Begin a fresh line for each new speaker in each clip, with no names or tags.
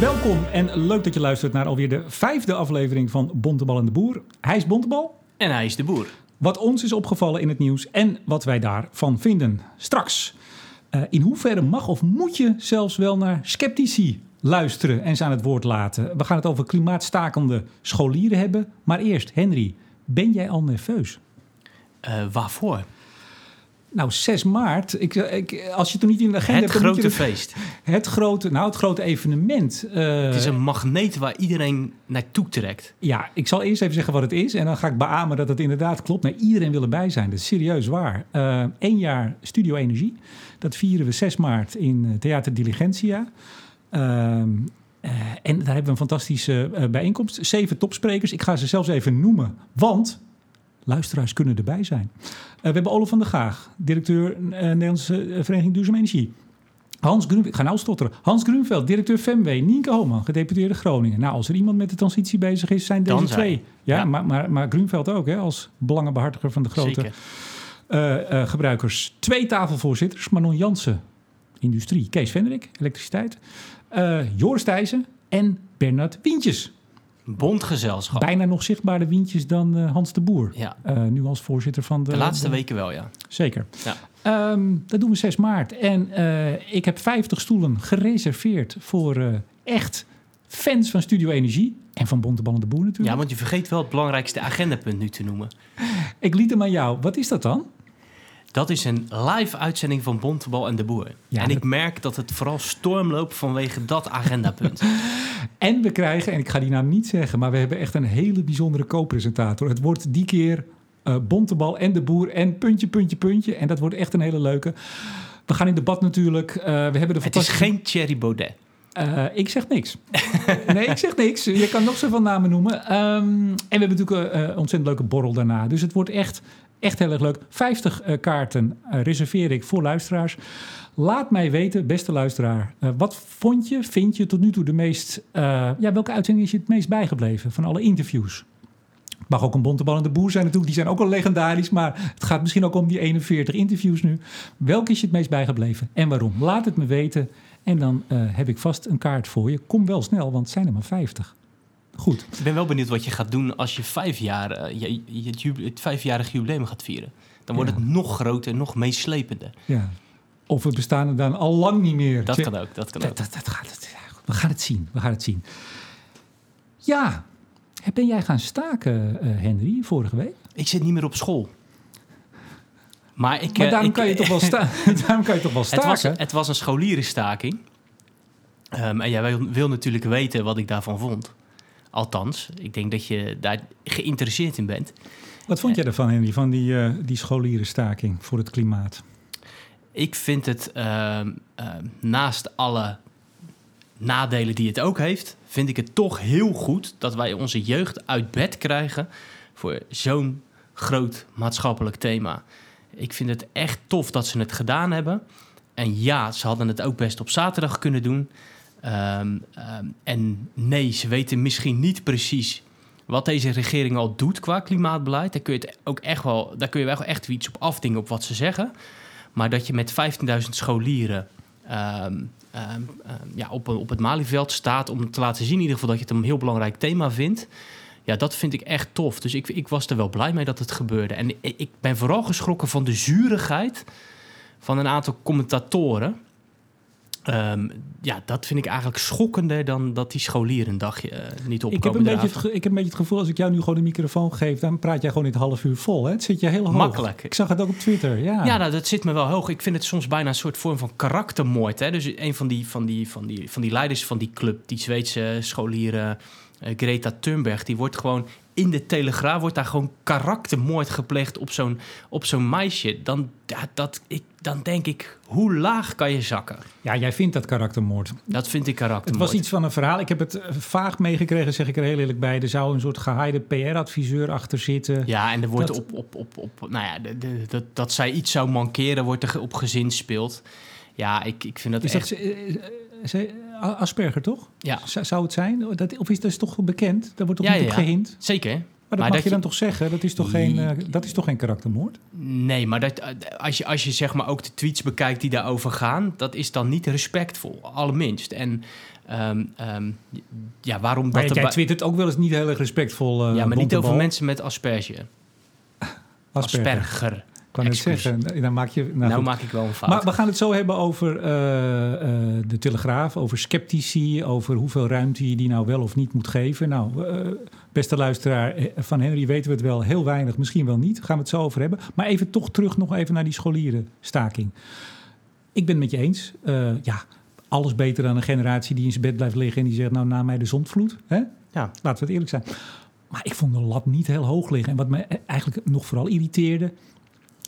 Welkom en leuk dat je luistert naar alweer de vijfde aflevering van Bontebal en de Boer. Hij is Bontebal.
En hij is de boer.
Wat ons is opgevallen in het nieuws en wat wij daarvan vinden. Straks. Uh, in hoeverre mag of moet je zelfs wel naar sceptici luisteren en ze aan het woord laten? We gaan het over klimaatstakende scholieren hebben. Maar eerst, Henry, ben jij al nerveus?
Uh, waarvoor?
Nou, 6 maart. Ik, ik, als je het er niet in de agenda
het
hebt...
grote
het,
feest.
Het grote, nou, het grote evenement.
Uh, het is een magneet waar iedereen naartoe trekt.
Ja, ik zal eerst even zeggen wat het is. En dan ga ik beamen dat het inderdaad klopt. Nee, iedereen wil erbij zijn. Dat is serieus waar. Eén uh, jaar Studio Energie. Dat vieren we 6 maart in Theater Diligentia. Uh, en daar hebben we een fantastische bijeenkomst. Zeven topsprekers. Ik ga ze zelfs even noemen. Want luisteraars kunnen erbij zijn. Uh, we hebben Olaf van der Gaag, directeur uh, Nederlandse Vereniging Duurzame Energie. Hans ik ga nou stotteren. Hans Groenveld, directeur FEMW. Nienke Homan, gedeputeerde Groningen. Nou, als er iemand met de transitie bezig is, zijn deze twee. Ja, ja, Maar, maar, maar Groenveld ook, hè, als belangenbehartiger van de grote uh, gebruikers. Twee tafelvoorzitters, Manon Jansen, industrie. Kees Venderik, elektriciteit. Joris Thijssen en Bernard Wientjes,
Bondgezelschap.
Bijna nog zichtbaarder wientjes dan uh, Hans de Boer.
Ja.
Uh, nu als voorzitter van de...
De laatste de... weken wel, ja.
Zeker.
Ja.
Um, dat doen we 6 maart. En uh, ik heb 50 stoelen gereserveerd voor echt fans van Studio Energie. En van Bontebal en de Boer natuurlijk.
Ja, want je vergeet wel het belangrijkste agendapunt nu te noemen.
Ik liet hem aan jou. Wat is dat dan?
Dat is een live uitzending van Bontebal en de Boer. Ja, en ik merk dat het vooral storm loopt vanwege dat agendapunt.
en we krijgen, en ik ga die naam niet zeggen, maar we hebben echt een hele bijzondere co-presentator. Het wordt die keer uh, Bontebal en de Boer en puntje, puntje, puntje. En dat wordt echt een hele leuke. We gaan in debat natuurlijk. Uh, we hebben de
Het is geen Thierry Baudet.
Uh, ik zeg niks. nee, ik zeg niks. Je kan nog zoveel namen noemen. Um, en we hebben natuurlijk een ontzettend leuke borrel daarna. Dus het wordt echt, echt heel erg leuk. 50 uh, kaarten reserveer ik voor luisteraars. Laat mij weten, beste luisteraar, wat vond je, vind je tot nu toe de meest... ja, welke uitzending is je het meest bijgebleven van alle interviews? Mag ook een bontebal en de boer zijn natuurlijk. Die zijn ook al legendarisch. Maar het gaat misschien ook om die 41 interviews nu. Welke is je het meest bijgebleven en waarom? Laat het me weten. En dan heb ik vast een kaart voor je. Kom wel snel, want het zijn er maar 50. Goed.
Ik ben wel benieuwd wat je gaat doen als je vijf jaar, uh, je, je, het, jubile, het vijfjarig jubileum gaat vieren. Dan wordt ja. het nog groter, nog meeslepender.
Ja. Of we bestaan er dan al lang niet meer.
Dat kan ook, dat kan ook.
Dat, dat gaat, we gaan het zien, we gaan het zien. Ja, ben jij gaan staken, uh, Henry, vorige week?
Ik zit niet meer op school. Maar, ik,
maar daarom,
ik,
kan je toch wel sta daarom kan je toch wel staken?
Het was, het was een scholierenstaking. Um, en jij wil, wil, natuurlijk weten wat ik daarvan vond. Althans, ik denk dat je daar geïnteresseerd in bent.
Wat vond jij ervan, Henry, van die, uh, die scholierenstaking voor het klimaat?
Ik vind het uh, uh, naast alle nadelen die het ook heeft, vind ik het toch heel goed dat wij onze jeugd uit bed krijgen voor zo'n groot maatschappelijk thema. Ik vind het echt tof dat ze het gedaan hebben. En ja, ze hadden het ook best op zaterdag kunnen doen. Um, um, en nee, ze weten misschien niet precies wat deze regering al doet qua klimaatbeleid. Daar kun je, het ook echt wel, daar kun je wel echt iets op afdingen op wat ze zeggen. Maar dat je met 15.000 scholieren um, ja, op, op het Malieveld staat om te laten zien in ieder geval dat je het een heel belangrijk thema vindt. Ja, dat vind ik echt tof. Dus ik, ik was er wel blij mee dat het gebeurde. En ik ben vooral geschrokken van de zurigheid van een aantal commentatoren. Um, ja, dat vind ik eigenlijk schokkender dan dat die scholieren een dagje uh, niet op
ik heb, een beetje het, ik heb een beetje het gevoel, als ik jou nu gewoon een microfoon geef... dan praat jij gewoon in het half uur vol. Hè? Het zit je heel hoog.
Makkelijk.
Ik zag het ook op Twitter, ja.
Ja, nou, dat zit me wel hoog. Ik vind het soms bijna een soort vorm van karaktermoord. Hè? Dus een van die, van, die, van, die, van die leiders van die club, die Zweedse scholieren... Uh, Greta Thunberg, die wordt gewoon in de Telegraaf wordt daar gewoon karaktermoord gepleegd op zo'n, op zo'n meisje. Dan, ja, dat, ik, dan denk ik, hoe laag kan je zakken?
Ja, jij vindt dat karaktermoord.
Dat vind ik karaktermoord.
Het was iets van een verhaal. Ik heb het vaag meegekregen, zeg ik er heel eerlijk bij. Er zou een soort geheide PR-adviseur achter zitten.
Ja, en er wordt
dat...
op, op, op, op, nou ja, de, de, dat, dat zij iets zou mankeren, wordt er op gezin speelt. Ja, ik, ik vind dat
is
echt...
Dat, uh, Asperger, toch?
Ja.
Z zou het zijn? Dat, of is dat toch bekend? Daar wordt toch
ja,
niet
ja,
op gehind?
Zeker.
dat
Maar
mag
dat
je dan
je-
toch zeggen? Dat is toch geen, eh, dat is toch geen karaktermoord?
Nee, maar dat, eh, als, je, als je zeg maar ook de tweets bekijkt die daarover gaan, dat is dan niet respectvol, allerminst. En ehm, ehm, ja, waarom
Maar
dat
jij twittert ook wel eens niet heel erg respectvol. eh,
Ja, maar niet over mensen met asperge.
Asperger.
Asperger.
Ik kan het
Excuus.
zeggen. Dan maak je, nou
Nou, maak ik wel een fout.
Maar we gaan het zo hebben over eh, eh, de Telegraaf, over sceptici, over hoeveel ruimte je die nou wel of niet moet geven. Nou, eh, beste luisteraar, van Henry weten we het wel heel weinig, misschien wel niet. Gaan we het zo over hebben. Maar even toch terug nog even naar die scholierenstaking. Ik ben het met je eens. Ja, alles beter dan een generatie die in zijn bed blijft liggen en die zegt, nou, na mij de zondvloed. Hè?
ja.
Laten we het eerlijk zijn. Maar ik vond de lat niet heel hoog liggen. En wat me eigenlijk nog vooral irriteerde...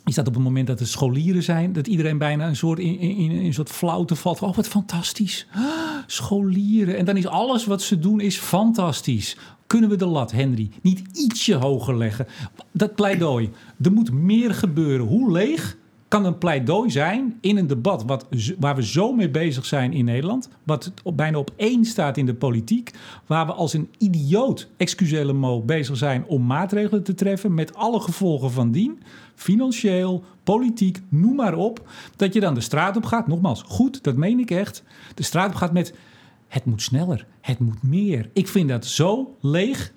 is dat op het moment dat er scholieren zijn... dat iedereen bijna een soort, in, in, in een soort flauwte valt. Oh, wat fantastisch. Ah, scholieren. En dan is alles wat ze doen is fantastisch. Kunnen we de lat, Henry, niet ietsje hoger leggen? Dat pleidooi. Er moet meer gebeuren. Hoe leeg kan een pleidooi zijn in een debat wat, waar we zo mee bezig zijn in Nederland, wat bijna op één staat in de politiek, waar we als een idioot, excusele mo, bezig zijn om maatregelen te treffen met alle gevolgen van dien, financieel, politiek, noem maar op, dat je dan de straat op gaat, nogmaals, goed, dat meen ik echt, de straat op gaat met het moet sneller, het moet meer. Ik vind dat zo leeg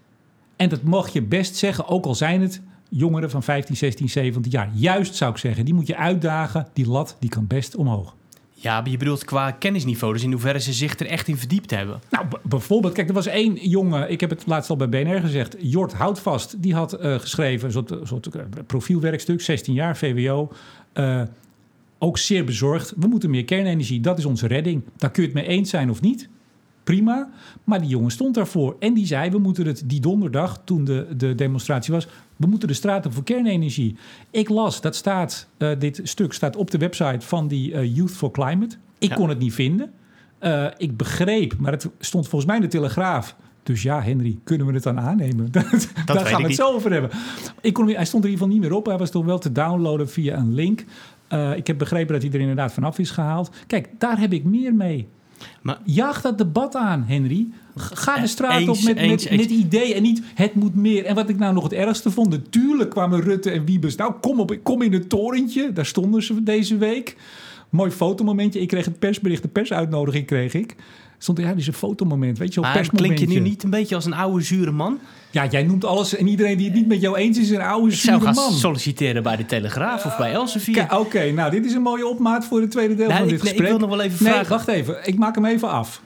en dat mag je best zeggen, ook al zijn het jongeren van 15, 16, 17 jaar. Juist zou ik zeggen, die moet je uitdagen. Die lat, die kan best omhoog.
ja, maar je bedoelt qua kennisniveau, dus in hoeverre ze zich er echt in verdiept hebben.
Nou, bijvoorbeeld, kijk, er was één jongen, ik heb het laatst al bij BNR gezegd, Jort Houtvast, die had eh, geschreven, een soort, een soort eh, profielwerkstuk, 16 jaar, VWO. eh, ook zeer bezorgd. We moeten meer kernenergie, dat is onze redding. Daar kun je het mee eens zijn of niet. Prima. Maar die jongen stond daarvoor. En die zei, we moeten het die donderdag, toen de, de demonstratie was... we moeten de straat op voor kernenergie. Ik las, dat staat, eh, dit stuk staat op de website van die eh, Youth for Climate. Ik
Ja.
kon het niet vinden. Eh, ik begreep, maar het stond volgens mij in de Telegraaf... Dus ja, Henry, kunnen we het dan aannemen? Daar
weet
gaan we het
niet.
zo over hebben. Ik kon, hij stond er in ieder geval niet meer op. Hij was toch wel te downloaden via een link. Ik heb begrepen dat hij er inderdaad vanaf is gehaald. Kijk, daar heb ik meer mee.
Maar
Jaag dat debat aan, Henry. Ga de straat
Eens,
op met,
eens,
met,
eens.
idee en niet het moet meer. En wat ik nou nog het ergste vond, natuurlijk kwamen Rutte en Wiebes. Nou, kom, op, kom in het torentje. Daar stonden ze deze week. Mooi fotomomentje. Ik kreeg het persbericht, de persuitnodiging kreeg ik. Stond ja, dit is een fotomoment, weet je wel,
klink je nu niet een beetje als een oude zure man?
Ja, jij noemt alles en iedereen die het niet met jou eens is, een oude
Ik zou
zure
gaan
man.
solliciteren bij de Telegraaf of bij Elsevier.
Kijk, Oké, nou, dit is een mooie opmaat voor het tweede deel
Nou,
van
ik-
dit
nee, ik wil nog wel even
nee,
vragen.
wacht even. Ik maak hem even af.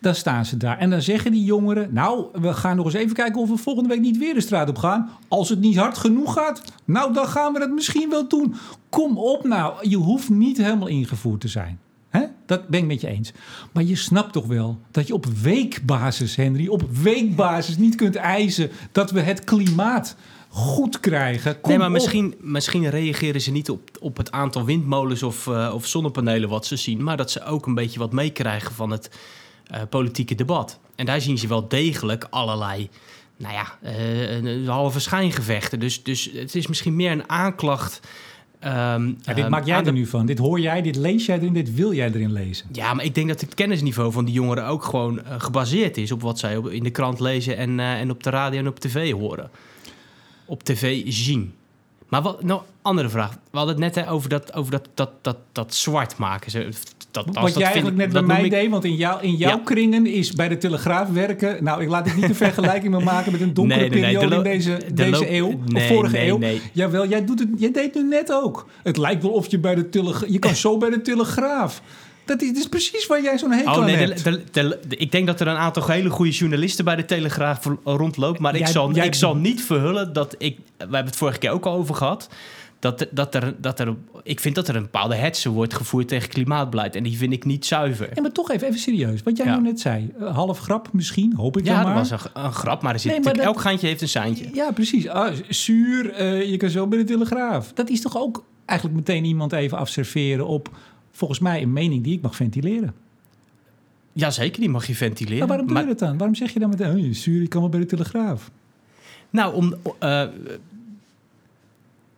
Dan staan ze daar. En dan zeggen die jongeren... Nou, we gaan nog eens even kijken of we volgende week niet weer de straat op gaan. Als het niet hard genoeg gaat, nou, dan gaan we dat misschien wel doen. Kom op nou. Je hoeft niet helemaal ingevoerd te zijn. Dat ben ik met je eens. Maar je snapt toch wel dat je op weekbasis, Henry... op weekbasis niet kunt eisen dat we het klimaat goed krijgen. Kom
nee, maar misschien, misschien reageren ze niet op, op het aantal windmolens of, eh, of zonnepanelen wat ze zien, maar dat ze ook een beetje wat meekrijgen van het eh, politieke debat. En daar zien ze wel degelijk allerlei, nou ja, eh, halve schijngevechten. Dus, dus het is misschien meer een aanklacht.
Ja, dit
ehm,
maak jij er
de-
nu van. Dit hoor jij, dit lees jij erin, dit wil jij erin lezen.
Ja, maar ik denk dat het kennisniveau van die jongeren ook gewoon eh, gebaseerd is op wat zij op, in de krant lezen en, eh, en op de radio en op tv horen. Op tv zien. Maar wat, nou, andere vraag. We hadden het net hè, over, dat, over dat, dat, dat, dat zwart maken. Dat,
Wat
dat
jij eigenlijk
ik-
net bij mij
ik-
deed, want in, jou, in jouw
Ja.
kringen is bij de Telegraaf werken... Nou, ik laat het niet een vergelijking meer maken met een donkere
Nee, nee, nee,
periode
de
in deze,
de
deze eeuw. of vorige
nee,
eeuw.
nee.
Jawel, jij, doet het, jij deed het nu net ook. Het lijkt wel of je bij de Telegraaf... Je kan zo bij de Telegraaf. Dat is, dat is precies waar jij zo'n hekel
Oh
aan
nee,
hebt.
de, de, de- de- ik denk dat er een aantal hele goede journalisten bij de Telegraaf rondloopt. Maar ik, zal,
jij-
ik zal niet verhullen dat ik. We hebben het vorige keer ook al over gehad. Dat, dat, er, dat er. Ik vind dat er een bepaalde hetze wordt gevoerd tegen klimaatbeleid. En die vind ik niet zuiver.
Ja, maar toch even, even serieus. Wat jij
Ja.
nou net zei. eh, half grap misschien, hoop ik
Ja,
dan
dat
maar.
was een, een grap, maar er zit
Nee, maar dat-
elk gaantje heeft een seintje.
Ja, precies. Ah, zuur, eh, je kan zo bij de Telegraaf. Dat is toch ook eigenlijk meteen iemand even afserveren op... volgens mij een mening die ik mag ventileren.
Jazeker, die mag je ventileren.
Maar waarom doe
Maar-
je dat dan? Waarom zeg je dan meteen... Oh, je zuur, je kan wel bij de Telegraaf?
Nou, om, eh,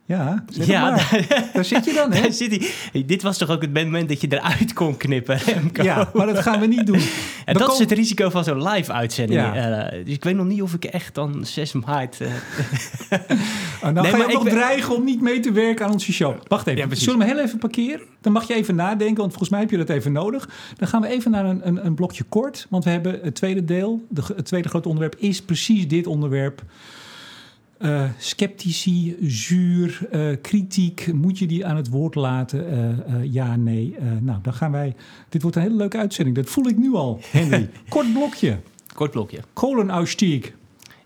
Ja, zeg
Ja.
Daar zit je dan, hè?
Daar zit hij. Hey, dit was toch ook het moment dat je eruit kon knippen, Remco?
Ja, maar dat gaan we niet doen.
En dat is het risico van zo'n live-uitzending.
Ja.
Eh, dus ik weet nog niet of ik echt dan 6 maart... eh,
Oh, nou
Nee,
ga je ook nog
ben-
dreigen om niet mee te werken aan onze show. Wacht even,
Ja,
zullen we hem heel even parkeren? Dan mag je even nadenken, want volgens mij heb je dat even nodig. Dan gaan we even naar een, een, een blokje kort, want we hebben het tweede deel. De, het tweede grote onderwerp is precies dit onderwerp. Eh, sceptici, zuur, eh, kritiek. Moet je die aan het woord laten? Eh, ja, nee. Nou, dan gaan wij... Dit wordt een hele leuke uitzending. Dat voel ik nu al, Henry. Kort blokje.
kort blokje.
Kolenausstieg.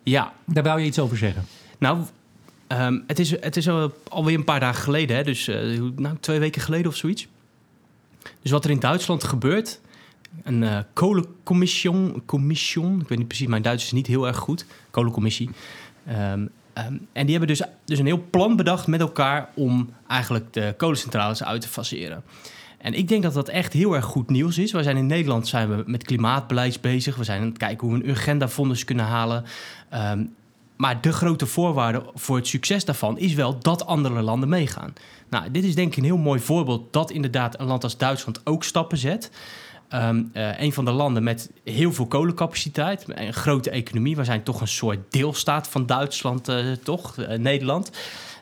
Ja,
Daar wou je iets over zeggen.
nou... ehm, het is, het is al, alweer een paar dagen geleden, hè? dus nou, twee weken geleden of zoiets. Dus wat er in Duitsland gebeurt, een eh kolencommission, commission, ik weet niet precies, mijn Duits is niet heel erg goed, kolencommissie. Ehm, ehm, en die hebben dus, dus een heel plan bedacht met elkaar om eigenlijk de kolencentrales uit te faseren. En ik denk dat dat echt heel erg goed nieuws is. We zijn in Nederland zijn we met klimaatbeleid bezig. We zijn aan het kijken hoe we een agendafonds kunnen halen. Ehm, maar de grote voorwaarde voor het succes daarvan is wel dat andere landen meegaan. Nou, dit is denk ik een heel mooi voorbeeld dat inderdaad een land als Duitsland ook stappen zet. Ehm, eh, een van de landen met heel veel kolencapaciteit, een grote economie. We zijn toch een soort deelstaat van Duitsland, eh, toch? Eh, Nederland.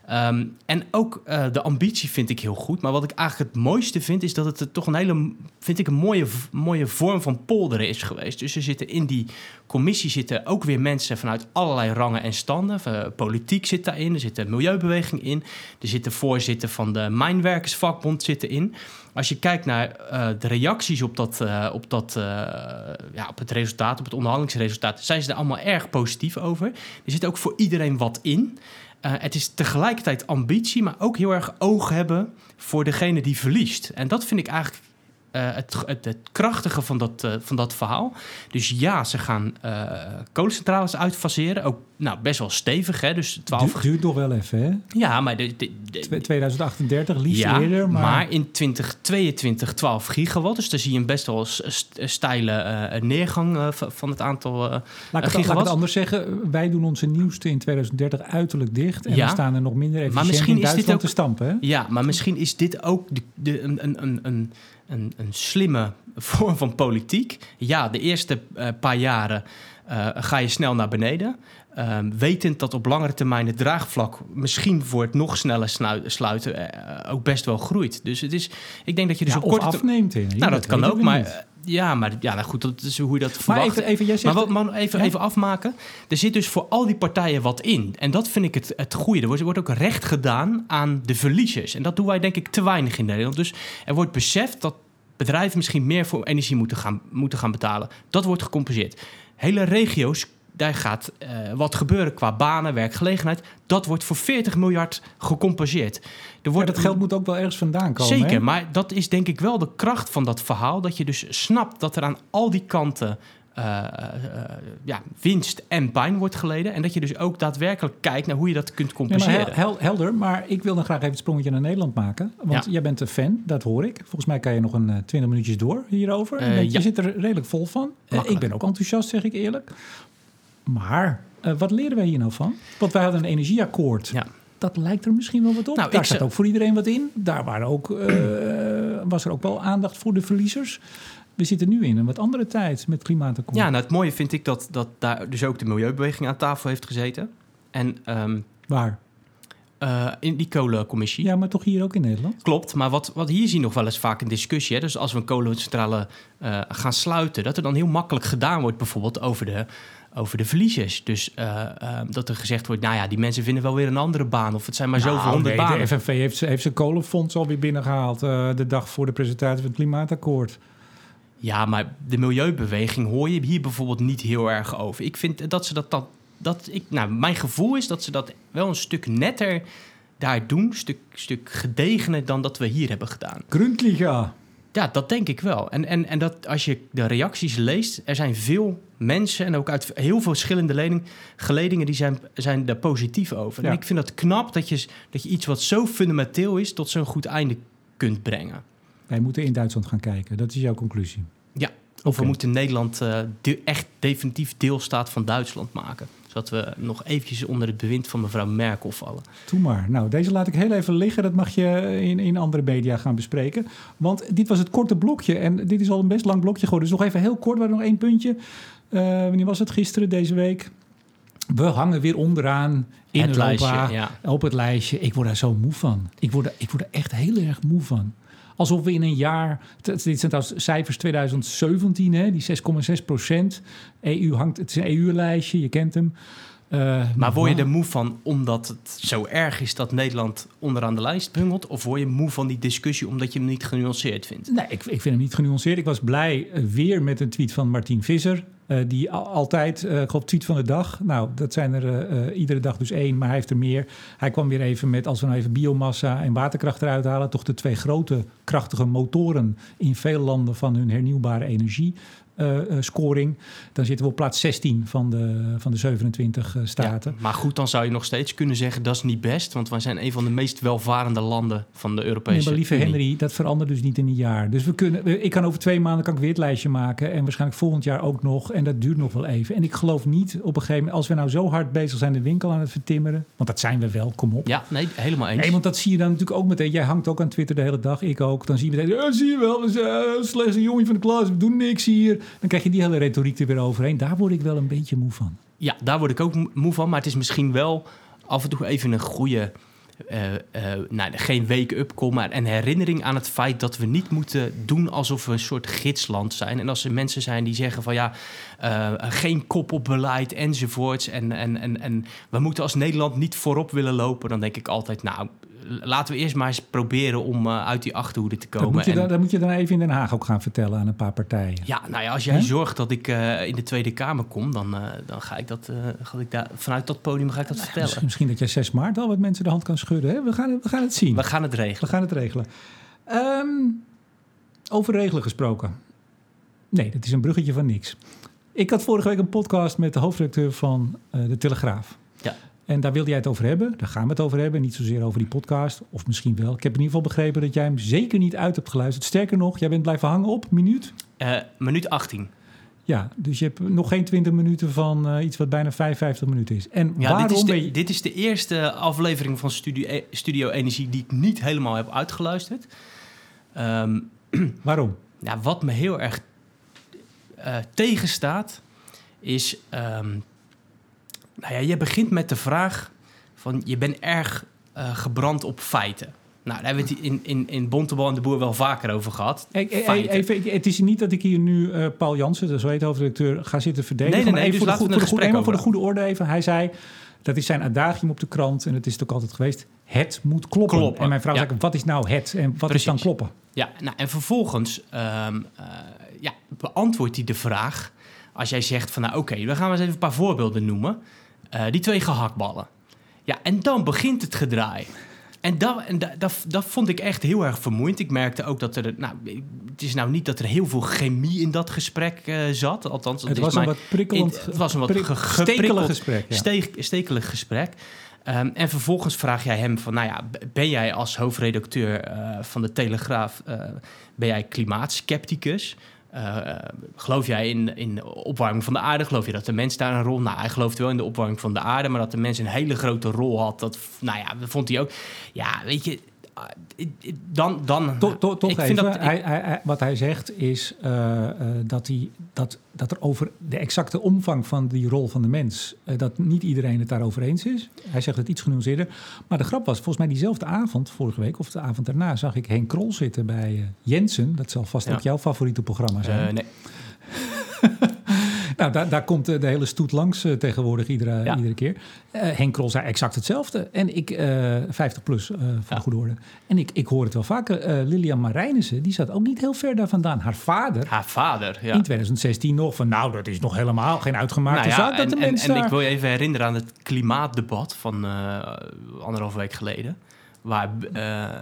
Ehm, en ook de ambitie vind ik heel goed. Maar wat ik eigenlijk het mooiste vind, is dat het toch een hele, vind ik, een mooie, mooie vorm van polderen is geweest. Dus er zitten in die commissie zitten ook weer mensen vanuit allerlei rangen en standen. Politiek zit daarin, er zit een milieubeweging in. Er zit de voorzitter van de Mijnwerkersvakbond zitten in. Als je kijkt naar eh, de reacties op, dat, eh, op, dat, eh, ja, op het resultaat, op het onderhandelingsresultaat, zijn ze er allemaal erg positief over. Er zit ook voor iedereen wat in. Het is tegelijkertijd ambitie, maar ook heel erg oog hebben voor degene die verliest. En dat vind ik eigenlijk eh, het, het, het krachtige van dat, eh, van dat verhaal. Dus ja, ze gaan eh kolencentrales uitfaseren. Ook nou, best wel stevig, hè? Dus 12...
Du- duurt nog wel even, hè?
Ja, maar de, de, de-
Twe- 2038, liefst
ja,
eerder. Maar,
maar... in 2022 12 gigawatt. Dus daar zie je een best wel st- steile neergang van het aantal.
laat, ik het, laat ik het anders zeggen. Wij doen onze nieuwste in 2030 uiterlijk dicht. En
Ja.
we staan er nog minder efficiënt
misschien
in
is dit
Duitsland
ook-
te stampen. Hè?
Ja, maar misschien is dit ook de, de, een, een, een, een, een, slimme vorm van politiek. Ja, de eerste eh, paar jaren eh, ga je snel naar beneden. Ehm, wetend dat op langere termijn het draagvlak misschien voor het nog sneller sluiten eh, ook best wel groeit. Dus het is, ik denk dat je dus
Ja,
op korte
afneemt. Hè?
Nou, dat kan ook, maar
niet.
eh, ja, maar ja, nou goed, dat is hoe je dat
Maar
verwacht.
even, even, jij zegt...
Maar, wat, maar even,
Ja?
even afmaken. Er zit dus voor al die partijen wat in. En dat vind ik het, het goede. Er wordt, er wordt ook recht gedaan aan de verliezers. En dat doen wij denk ik te weinig in Nederland. Dus er wordt beseft dat bedrijven misschien meer voor energie moeten gaan, moeten gaan betalen. Dat wordt gecompenseerd. Hele regio's, daar gaat eh, wat gebeuren qua banen, werkgelegenheid. Dat wordt voor 40 miljard gecompenseerd. Er
Ja,
wordt
dat geld moet ook wel ergens vandaan komen.
Zeker,
hè?
maar dat is denk ik wel de kracht van dat verhaal. Dat je dus snapt dat er aan al die kanten eh, eh, ja, winst en pijn wordt geleden. En dat je dus ook daadwerkelijk kijkt naar hoe je dat kunt compenseren.
hel- hel- helder, maar ik wil dan graag even het sprongetje naar Nederland maken. Want
Ja.
jij bent een fan, dat hoor ik. Volgens mij kan je nog een eh, 20 minuutjes door hierover. Je
ja.
zit er redelijk vol van. Ik ben ook enthousiast, zeg ik eerlijk. Maar eh, wat leren wij hier nou van? Want wij hadden een energieakkoord.
Ja.
Dat lijkt er misschien wel wat op.
Nou,
Daar staat ook voor iedereen wat in. Daar waren ook, eh, was er ook wel aandacht voor de verliezers. We zitten nu in een wat andere tijd met klimaatakkoord.
Ja, nou het mooie vind ik dat, dat daar dus ook de milieubeweging aan tafel heeft gezeten. En ehm,
Waar?
eh, in die kolencommissie.
Ja, maar toch hier ook in Nederland?
Klopt, maar wat, wat hier zien nog wel eens vaak een discussie. Hè? Dus als we een kolencentrale gaan sluiten, dat er dan heel makkelijk gedaan wordt, bijvoorbeeld over de, over de verliezers. Dus eh, eh, dat er gezegd wordt, nou ja, die mensen vinden wel weer een andere baan. Of het zijn maar zoveel
Nou,
honderd
nee,
banen.
De FNV heeft, heeft zijn kolenfonds alweer binnengehaald eh, de dag voor de presentatie van het klimaatakkoord.
Ja, maar de milieubeweging hoor je hier bijvoorbeeld niet heel erg over. Ik vind dat ze dat... dat, dat ik, nou, mijn gevoel is dat ze dat wel een stuk netter daar doen. Een stuk, stuk gedegener dan dat we hier hebben gedaan.
Grundliga.
Ja, dat denk ik wel. En, en, en dat als je de reacties leest, er zijn veel mensen en ook uit heel veel verschillende leding, geledingen die zijn, zijn daar positief over.
Ja.
En ik vind dat knap dat je, dat je iets wat zo fundamenteel is tot zo'n goed einde kunt brengen.
Wij moeten in Duitsland gaan kijken. Dat is jouw conclusie.
Ja. Of we moeten Nederland eh, de- echt definitief deelstaat van Duitsland maken. Zodat we nog eventjes onder het bewind van mevrouw Merkel vallen.
Doe maar. Nou, deze laat ik heel even liggen. Dat mag je in, in andere media gaan bespreken. Want dit was het korte blokje. En dit is al een best lang blokje geworden. Dus nog even heel kort. Maar nog één puntje. Eh, wanneer was het? Gisteren, deze week. We hangen weer onderaan in
het
Europa.
lijstje, ja.
Op het lijstje. Ik word daar zo moe van. Ik word, er, ik word er echt heel erg moe van. Alsof we in een jaar... Dit zijn cijfers 2017, hè, die 6,6 procent. EU hangt... Het is een EU-lijstje, je kent hem. Eh,
Maar word je er moe van omdat het zo erg is dat Nederland onderaan de lijst bungelt? Of word je moe van die discussie omdat je hem niet genuanceerd vindt?
Nee, ik, ik vind hem niet genuanceerd. Ik was blij eh, weer met een tweet van Martin Visser. eh, die al- altijd, eh ik tweet van de dag. Nou, dat zijn er iedere dag dus één, maar hij heeft er meer. Hij kwam weer even met, als we nou even biomassa en waterkracht eruit halen... toch de twee grote krachtige motoren in veel landen van hun hernieuwbare energie... eh, eh, scoring. Dan zitten we op plaats 16 van de, van de 27 eh, staten.
Ja, maar goed, dan zou je nog steeds kunnen zeggen dat is niet best. Want wij zijn een van de meest welvarende landen van de
Nee,
Europese
maar lieve
Unie.
Henry, dat verandert dus niet in een jaar. Dus we kunnen, ik kan over twee maanden kan ik weer het lijstje maken. En waarschijnlijk volgend jaar ook nog. En dat duurt nog wel even. En ik geloof niet op een gegeven moment, als we nou zo hard bezig zijn de winkel aan het vertimmeren. Want dat zijn we wel, kom op.
Ja, nee, helemaal eens.
Nee, want dat zie je dan natuurlijk ook meteen. Jij hangt ook aan Twitter de hele dag, ik ook. Dan zie je meteen, ja, zie je wel, we zijn uh, slechts een jongen van de klas, we doen niks hier. Dan krijg je die hele retoriek er weer overheen. Daar word ik wel een beetje moe van.
Ja, daar word ik ook mo- moe van. Maar het is misschien wel af en toe even een goede... eh, eh, nou, geen wake-up call, maar een herinnering aan het feit dat we niet moeten doen alsof we een soort gidsland zijn. En als er mensen zijn die zeggen van ja, eh, geen kop op beleid enzovoorts. En, en, en, en we moeten als Nederland niet voorop willen lopen, dan denk ik altijd, nou, laten we eerst maar eens proberen om eh, uit die achterhoede te
Dat
komen.
moet, je
En-
dan, dat moet je dan even in Den Haag ook gaan vertellen aan een paar partijen.
ja, nou ja, als jij zorgt dat ik eh, in de Tweede Kamer kom, dan, eh, dan ga ik dat, ga ik daar, vanuit dat podium ga ik dat vertellen.
Misschien, misschien dat jij 6 maart al wat mensen de hand kan schudden. Hè? We, gaan, we gaan het zien.
We gaan het
We
regelen.
gaan het regelen. Ehm, over regelen gesproken. Nee, dat is een bruggetje van niks. Ik had vorige week een podcast met de hoofdredacteur van eh, De Telegraaf. En daar wilde jij het over hebben. Daar gaan we het over hebben. Niet zozeer over die podcast. Of misschien wel. Ik heb in ieder geval begrepen dat jij hem zeker niet uit hebt geluisterd. Sterker nog, jij bent blijven hangen op minuut.
Eh, minuut 18.
Ja, dus je hebt nog geen 20 minuten van eh, iets wat bijna 55 minuten is. En
Ja,
waarom
dit is, de,
je...
dit is de eerste aflevering van Studio, E- Studio Energie die ik niet helemaal heb uitgeluisterd. Ehm,
Waarom?
ja, wat me heel erg eh, tegenstaat, is... ehm, nou ja, je begint met de vraag van... je bent erg eh, gebrand op feiten. Nou, daar hebben we het in, in, in Bontebal en de Boer wel vaker over gehad.
Hey, hey,
Feiten.
even, het is niet dat ik hier nu eh, Paul Jansen, de zo heet hoofdredacteur, ga zitten verdedigen.
Nee, nee, nee,
even
dus
voor, de,
we
voor, de voor de goede orde even. Hij zei, dat is zijn adagium op de krant en het is het ook altijd geweest. Het moet kloppen.
Kloppen,
En mijn vrouw
ja.
zei, wat is nou het en wat is dan kloppen?
Ja, nou, en vervolgens eh, ja, beantwoordt hij de vraag... als jij zegt van, nou oké, we gaan eens even een paar voorbeelden noemen. Eh, die twee gehaktballen. Ja, en dan begint het gedraai. En, dat, en dat, dat, dat vond ik echt heel erg vermoeiend. Ik merkte ook dat er... Nou, het is nou niet dat er heel veel chemie in dat gesprek eh, zat. Althans,
Het was een wat prikkelend,
het was een wat
prik- stekelig gesprek. Ja.
steek, stekelig gesprek. Ehm, en vervolgens vraag jij hem van, nou ja, ben jij als hoofdredacteur eh, van de Telegraaf, eh, ben jij klimaatskepticus? Eh, geloof jij in, in de opwarming van de aarde? Geloof je dat de mens daar een rol... Nou, hij geloofde wel in de opwarming van de aarde... maar dat de mens een hele grote rol had, dat, nou ja, dat vond hij ook... Ja, weet je, dan... dan
to- toch
ik
even,
vind dat,
hij, hij- hij- wat hij zegt is eh, eh, dat, hij, dat, dat er over de exacte omvang van die rol van de mens, eh, dat niet iedereen het daarover eens is. Hij zegt het iets genuanceerder. Maar de grap was, volgens mij diezelfde avond, vorige week of de avond daarna, zag ik Henk Krol zitten bij Jensen. Dat zal vast
Ja.
ook jouw favoriete programma zijn.
nee.
Nou, daar, daar komt eh, de hele stoet langs eh, tegenwoordig iedere,
Ja.
iedere keer. Eh, Henk Krol zei exact hetzelfde. En ik, eh 50 plus, voor
Ja.
de goede orde. En ik, ik hoor het wel vaker. Lilian Marijnissen, die zat ook niet heel ver daar vandaan. Haar vader,
Haar vader, ja.
in 2016 nog van... nou, dat is nog helemaal geen uitgemaakte
Nou ja,
zaak... dat
en,
de
en,
mensen
en
daar...
ik wil je even herinneren aan het klimaatdebat van anderhalf week geleden. Waar eh eh,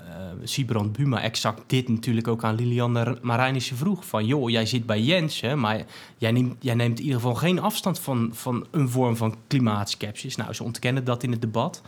Sibrand Buma exact dit natuurlijk ook aan Liliane Marijnissen vroeg. Van joh, jij zit bij Jens, maar jij neemt, jij neemt in ieder geval geen afstand van, van een vorm van klimaatskepsis. Nou, ze ontkennen dat in het debat.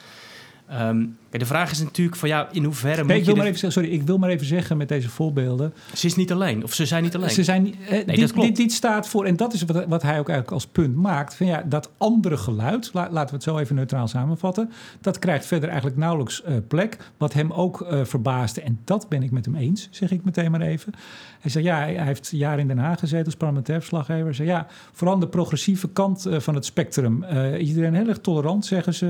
Ehm, de vraag is natuurlijk van ja, in hoeverre
Nee, ik wil maar even zeggen, sorry, ik wil maar even zeggen met deze voorbeelden.
Ze is niet alleen, of ze zijn niet alleen.
Ze zijn, niet- eh,
dat
dit,
klopt.
dit, dit staat voor, en dat is wat, wat hij ook eigenlijk als punt maakt. Van ja, dat andere geluid, la- laten we het zo even neutraal samenvatten. Dat krijgt verder eigenlijk nauwelijks eh, plek. Wat hem ook eh, verbaasde, en dat ben ik met hem eens, zeg ik meteen maar even. Hij zei ja, hij hij heeft jaren in Den Haag gezeten als parlementair verslaggever. Hij zei ja, vooral de progressieve kant van het spectrum. Iedereen heel erg tolerant, zeggen ze.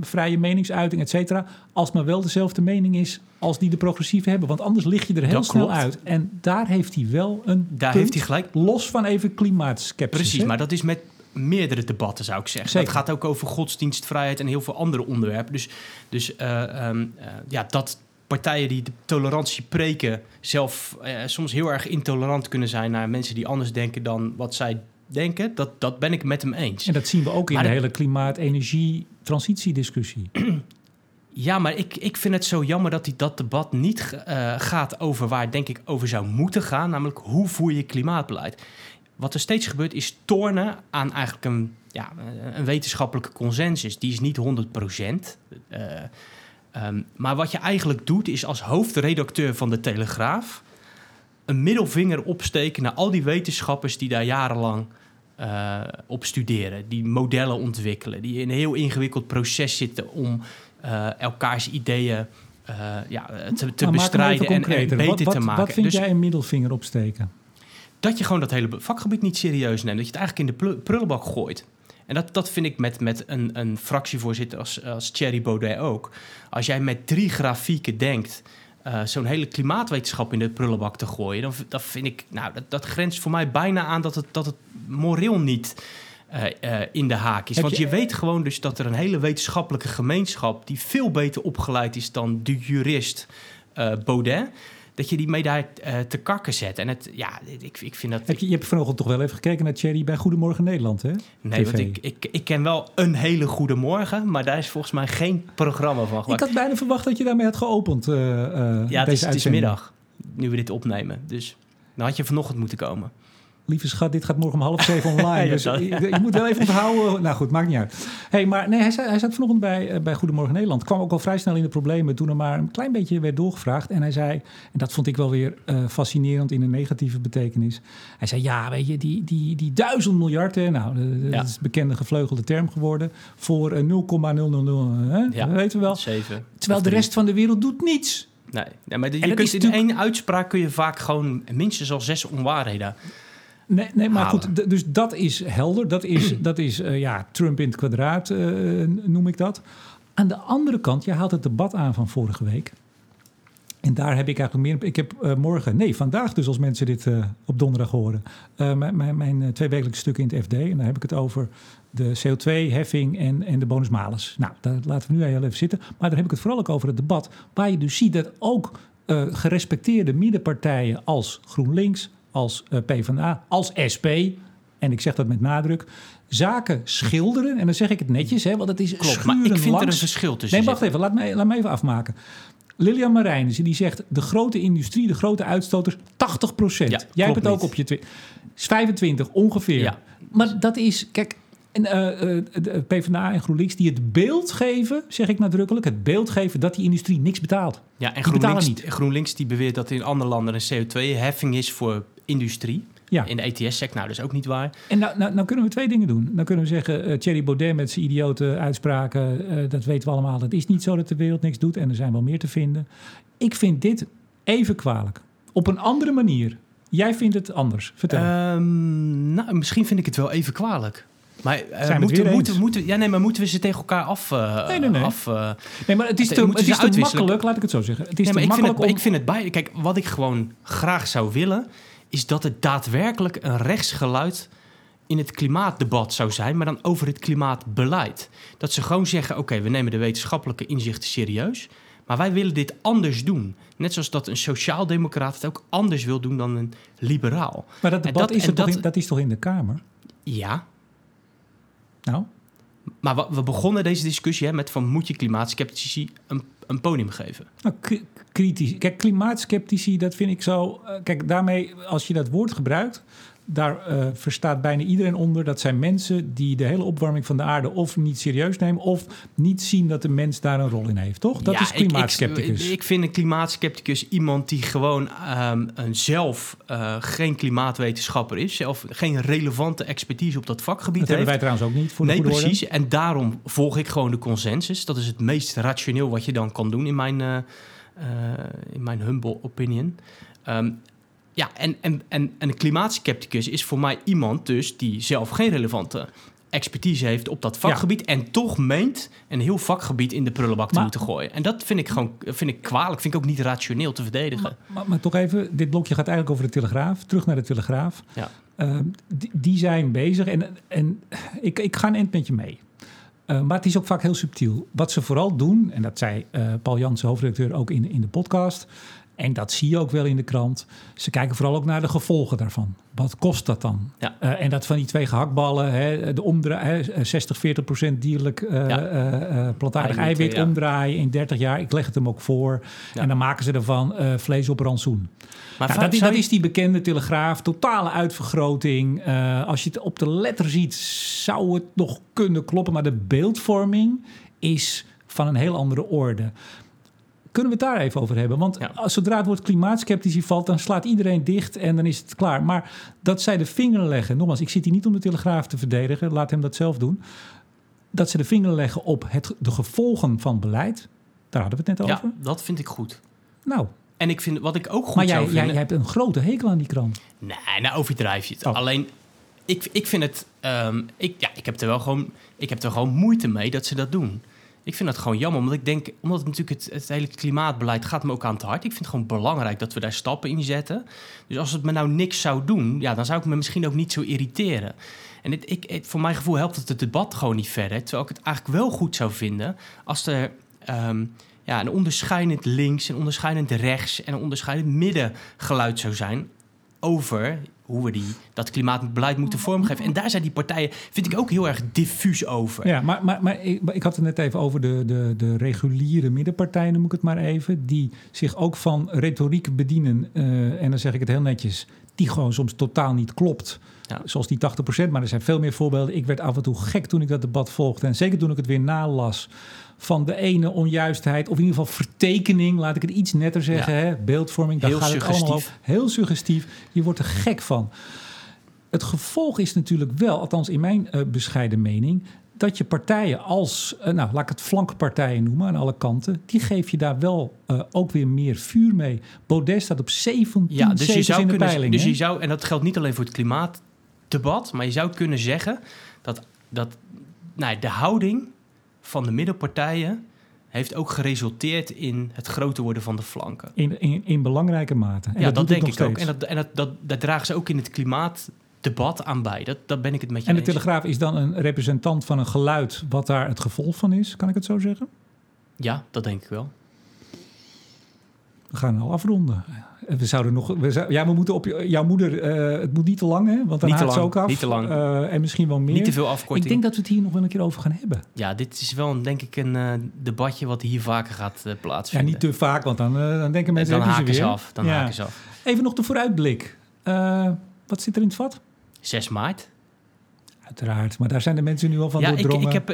vrije meningsuiting, et cetera. Als maar wel dezelfde mening is als die de progressieven hebben. Want anders lig je er heel
Dat
snel
klopt.
uit. En daar heeft hij wel een
Daar
punt,
heeft hij gelijk.
Los van even klimaatskepsis.
Precies,
hè?
maar dat is met meerdere debatten, zou ik zeggen. Het gaat ook over godsdienstvrijheid en heel veel andere onderwerpen. Dus, dus eh, ehm, eh, ja, dat partijen die de tolerantie preken... zelf eh, soms heel erg intolerant kunnen zijn... naar mensen die anders denken dan wat zij denken... dat, dat ben ik met hem eens.
En dat zien we ook in
Maar
de
de-
hele klimaat-energie-transitiediscussie.
Ja, maar ik, ik vind het zo jammer dat die, dat debat niet eh, gaat over waar denk ik over zou moeten gaan. Namelijk hoe voer je klimaatbeleid. Wat er steeds gebeurt is tornen aan eigenlijk een, ja, een wetenschappelijke consensus. Die is niet 100 procent. ehm, maar wat je eigenlijk doet is als hoofdredacteur van de Telegraaf... een middelvinger opsteken naar al die wetenschappers die daar jarenlang eh, op studeren. Die modellen ontwikkelen. Die in een heel ingewikkeld proces zitten om eh, elkaars ideeën eh, ja, te, te bestrijden en, beter
wat, wat,
te maken.
Wat vind
Dus
jij een middelvinger opsteken?
dat je gewoon dat hele vakgebied niet serieus neemt. Dat je het eigenlijk in de prullenbak gooit. En dat, dat vind ik met, met een, een fractievoorzitter als, als Thierry Baudet ook. Als jij met drie grafieken denkt... eh, zo'n hele klimaatwetenschap in de prullenbak te gooien... dan dat vind ik... Nou, dat, dat grenst voor mij bijna aan dat het, dat het moreel niet... eh, eh, in de haak is.
Heb
Want
je-
je weet gewoon dus dat er een hele wetenschappelijke gemeenschap... die veel beter opgeleid is dan de jurist Baudet... dat je die mee daar eh, te kakken zet. En het, ja, ik, ik vind dat...
Heb je, je hebt vanochtend toch wel even gekeken naar Thierry bij Goedemorgen Nederland, hè?
Nee,
TV.
want ik, ik, ik ken wel een hele goede morgen, maar daar is volgens mij geen programma van
Ik had bijna verwacht dat je daarmee had geopend, eh, eh,
ja, het is, het is middag, nu we dit opnemen. Dus dan had je vanochtend moeten komen.
Lieve schat, dit gaat morgen om half zeven online.
Ja,
dus je, je moet wel even onthouden. Nou goed, maakt niet uit. Hey, maar nee, hij, zei, hij zat vanochtend bij, eh, bij Goedemorgen Nederland. Kwam ook al vrij snel in de problemen toen er maar een klein beetje werd doorgevraagd. En hij zei, en dat vond ik wel weer eh, fascinerend in een negatieve betekenis. Hij zei, ja, weet je, die, die, die duizend miljard, hè, nou, eh,
Ja.
dat is een bekende gevleugelde term geworden. Voor eh, 0,000, hè,
Ja.
dat weten we wel.
Zeven.
Terwijl de rest van de wereld doet niets.
Nee, nee maar de- je kunt in
natuurlijk-
één uitspraak kun je vaak gewoon minstens al zes onwaarheden.
Nee, nee maar
halen.
goed, dus dat is helder. Dat is, dat is eh, ja, Trump in het kwadraat, eh, noem ik dat. Aan de andere kant, je haalt het debat aan van vorige week. En daar heb ik eigenlijk meer... Ik heb eh, morgen, nee, vandaag dus als mensen dit op donderdag horen... mijn, mijn, mijn tweewekelijkse stuk in het FD. En daar heb ik het over de CO2-heffing en, en de bonus-malus. Nou, daar laten we nu heel even zitten. Maar daar heb ik het vooral ook over het debat... waar je dus ziet dat ook gerespecteerde middenpartijen als GroenLinks... als eh, PvdA, als SP... en ik zeg dat met nadruk... zaken schilderen. En dan zeg ik het netjes, hè, want het is
Klopt, maar ik vind er een verschil tussen
Nee, wacht
zitten.
even. Laat me, laat me even afmaken. Lilian Marijnissen die zegt... de grote industrie, de grote uitstoters, 80 procent.
Ja,
Jij hebt het ook op je... twi- is 25 ongeveer.
Ja.
Maar dat is... Kijk, en, eh, eh, de PvdA en GroenLinks die het beeld geven... zeg ik nadrukkelijk, het beeld geven... dat die industrie niks betaalt.
Ja, en
Die betalen
GroenLinks,
niet.
GroenLinks die beweert dat in andere landen een CO2-heffing is voor industrie.
Ja.
In de ETS-sector, nou, dat is ook niet waar.
En nou, nou, nou kunnen we twee dingen doen. Dan kunnen we zeggen, eh, Thierry Baudet met zijn idiote uitspraken... eh, dat weten we allemaal, dat is niet zo dat de wereld niks doet... en er zijn wel meer te vinden. Ik vind dit even kwalijk. Op een andere manier. Jij vindt het anders. Vertel.
Ehm, nou, misschien vind ik het wel even kwalijk. Maar eh, moeten, moeten, ja, nee, maar moeten we ze tegen elkaar af...
Nee, nee, nee.
af
nee, maar het is te, het is te makkelijk, laat ik het zo zeggen. Het is
nee,
te
maar ik vind,
makkelijk
het,
om...
ik vind het bij... Kijk, wat ik gewoon graag zou willen... is dat het daadwerkelijk een rechtsgeluid in het klimaatdebat zou zijn... maar dan over het klimaatbeleid. Dat ze gewoon zeggen... oké, we nemen de wetenschappelijke inzichten serieus... maar wij willen dit anders doen. Net zoals dat een sociaaldemocraat het ook anders wil doen dan een liberaal.
maar dat debat
dat-
is, er
dat-
in, dat is toch in de Kamer?
Ja,
Nou,
maar we, we begonnen deze discussie hè, met van... moet je klimaatskeptici een, een podium geven?
nou kritisch. Kijk, klimaatskeptici, dat vind ik zo... eh, kijk, daarmee, als je dat woord gebruikt... daar uh, verstaat bijna iedereen onder. Dat zijn mensen die de hele opwarming van de aarde of niet serieus nemen... of niet zien dat de mens daar een rol in heeft, toch? Dat
ja,
is klimaatskepticus.
Ik, ik, vind een klimaatskepticus iemand die gewoon um, zelf uh, geen klimaatwetenschapper is... zelf geen relevante expertise op dat vakgebied
dat
heeft.
hebben wij trouwens ook niet, voor
Nee,
de
precies. En daarom volg ik gewoon de consensus. Dat is het meest rationeel wat je dan kan doen in mijn, uh, in mijn humble opinion. Um, ja, en, en, en, en een klimaatskepticus is voor mij iemand dus die zelf geen relevante expertise heeft op dat vakgebied en toch meent een heel vakgebied in de prullenbak te moeten gooien. En dat vind ik gewoon vind ik kwalijk, vind ik ook niet rationeel te verdedigen.
Maar, maar, maar, toch even, dit blokje gaat eigenlijk over de Telegraaf. Terug naar de Telegraaf.
Ja.
Uh, die, die, zijn bezig en, en ik, ik ga een eind met je mee. Uh, maar het is ook vaak heel subtiel. Wat ze vooral doen, en dat zei uh, Paul Jansen, hoofdredacteur, ook in, in de podcast. En dat zie je ook wel in de krant. Ze kijken vooral ook naar de gevolgen daarvan. Wat kost dat dan?
Ja.
Uh, en dat van die twee gehaktballen, hè, de omdraai, 60, 40 procent dierlijk uh, ja. uh, plantaardig eiwit, eiwit ja. omdraaien in 30 jaar. Ik leg het hem ook voor. En dan maken ze ervan vlees op rantsoen. Maar nou, dat, is, dat is die bekende telegraaf, totale uitvergroting. als je het op de letter ziet, zou het nog kunnen kloppen. Maar de beeldvorming is van een heel andere orde. Kunnen we het daar even over hebben? Want ja. zodra het woord klimaatskeptici valt, dan slaat iedereen dicht en dan is het klaar. Maar dat zij de vinger leggen, nogmaals, ik zit hier niet om de Telegraaf te verdedigen, laat hem dat zelf doen. Dat ze de vinger leggen op het, de gevolgen van beleid, daar hadden we het net over.
Ja, dat vind ik goed.
Nou.
En ik vind wat ik ook goed
maar jij,
zou vinden...
jij, jij hebt een grote hekel aan die krant.
Nee, nou overdrijf je het. Oh. Alleen, ik, ik vind het... Um, ik, ja, ik heb er wel gewoon, ik heb er gewoon moeite mee dat ze dat doen. Ik vind dat gewoon jammer, omdat ik denk, omdat het natuurlijk het, het, hele klimaatbeleid gaat me ook aan het hart. Ik vind het gewoon belangrijk dat we daar stappen in zetten. Dus als het me nou niks zou doen, ja, dan zou ik me misschien ook niet zo irriteren. En ik, voor mijn gevoel helpt het het debat gewoon niet verder. Terwijl ik het eigenlijk wel goed zou vinden als er um, ja, een onderscheidend links, een onderscheidend rechts en een onderscheidend middengeluid zou zijn over hoe we die, dat klimaatbeleid moeten vormgeven. En daar zijn die partijen, vind ik ook heel erg diffuus over.
Ja, maar, maar, maar ik, ik had het net even over de, de, de reguliere middenpartijen, noem ik het maar even, die zich ook van retoriek bedienen. Uh, en dan zeg ik het heel netjes, die gewoon soms totaal niet klopt. Ja. Zoals die 80%, maar er zijn veel meer voorbeelden. Ik werd af en toe gek toen ik dat debat volgde. En zeker toen ik het weer nalas van de ene onjuistheid, of in ieder geval vertekening, laat ik het iets netter zeggen, ja. hè? beeldvorming, daar
Heel
gaat
suggestief.
het allemaal over. Heel suggestief. Je wordt er gek van. Het gevolg is natuurlijk wel, althans in mijn uh, bescheiden mening, dat je partijen als, uh, nou laat ik het flankpartijen noemen aan alle kanten, die geef je daar wel uh, ook weer meer vuur mee. Baudet staat op 17
ja, dus je zou
in de
kunnen,
peiling.
Dus
hè?
je zou, en dat geldt niet alleen voor het klimaatdebat, maar je zou kunnen zeggen dat, dat nou, de houding van de middenpartijen heeft ook geresulteerd in het groter worden van de flanken.
In, in, in belangrijke mate. En
ja,
dat,
denk ik ook. En, dat, en dat, dat, dat dragen ze ook in het klimaatdebat aan bij. Dat, dat ben ik het met je
En de
eens.
Telegraaf is dan een representant van een geluid wat daar het gevolg van is. Kan ik het zo zeggen?
Ja, dat denk ik wel.
We gaan al afronden. We zouden nog. We zou, ja, we moeten op jouw moeder. eh, het moet niet te lang, hè? Want dan
Niet
haakt ook af.
niet te lang.
Eh, en misschien wel meer.
Niet te veel afkorting.
Ik denk dat we het hier nog wel een keer over gaan hebben.
Ja, dit is wel een, denk ik een eh, debatje wat hier vaker gaat eh,
Ja,
plaatsvinden.
niet te vaak, want dan, dan denken mensen.
dan haken
ze
ze af. Dan
Ja.
haken ze af.
Even nog de vooruitblik. Wat zit er in het vat?
6 maart.
Uiteraard, maar daar zijn de mensen nu al van
ja, ik, ik heb.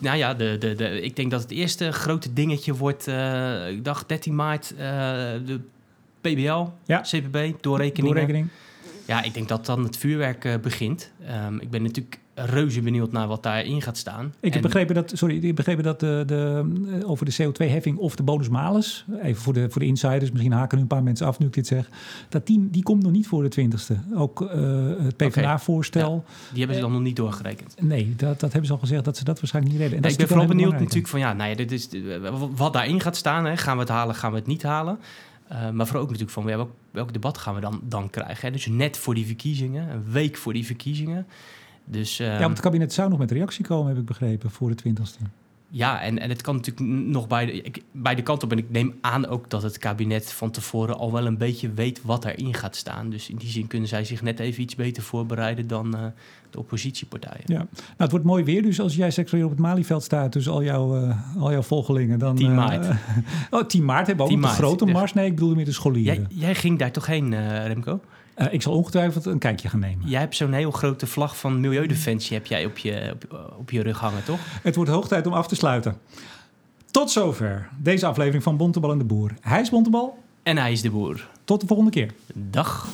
Nou ja, de, de, de, ik denk dat het eerste grote dingetje wordt. ik dacht 13 maart. de PBL,
Ja.
CPB, doorrekeningen.
doorrekening.
Ja, ik denk dat dan het vuurwerk eh, begint. Ehm, ik ben natuurlijk reuze benieuwd naar wat daarin gaat staan.
Ik heb
En-
begrepen dat, sorry, ik heb begrepen dat de, de, eh, over de CO2-heffing of de bonus-malus, even voor de, voor de insiders, misschien haken nu een paar mensen af nu ik dit zeg, dat die, die komt nog niet voor de twintigste. Ook eh, het PvdA-voorstel,
Die hebben ze dan nog niet doorgerekend.
nee, dat, dat hebben ze al gezegd dat ze dat waarschijnlijk niet redden. En
Nee, ik ben vooral benieuwd natuurlijk van ja, nou ja, dit is, eh, wat daarin gaat staan. Hè. Gaan we het halen, gaan we het niet halen? Eh, maar vooral ook natuurlijk van ja, welk, welk debat gaan we dan, dan krijgen? Hè? Dus net voor die verkiezingen, een week voor die verkiezingen. Dus ehm,
Ja, want het kabinet zou nog met reactie komen, heb ik begrepen, voor de twintigste.
Ja, en, en het kan natuurlijk nog bij de, ik, bij de kant op. En ik neem aan ook dat het kabinet van tevoren al wel een beetje weet wat erin gaat staan. Dus in die zin kunnen zij zich net even iets beter voorbereiden dan eh, de oppositiepartijen.
Ja, nou, het wordt mooi weer, dus als jij straks weer op het Malieveld staat tussen al jouw, eh, al jouw volgelingen, dan...
10
eh,
maart.
oh, 10 maart hebben we ook
10
de
maart,
grote mars. Nee, ik bedoel meer de scholieren.
Jij, jij ging daar toch heen, Remco?
Eh, ik zal ongetwijfeld een kijkje gaan nemen.
Jij hebt zo'n heel grote vlag van Milieudefensie heb jij op je, op, op je rug hangen, toch?
Het wordt hoog tijd om af te sluiten. Tot zover deze aflevering van Bontebal en de Boer. Hij is Bontebal.
En hij is de boer.
Tot de volgende keer.
Dag.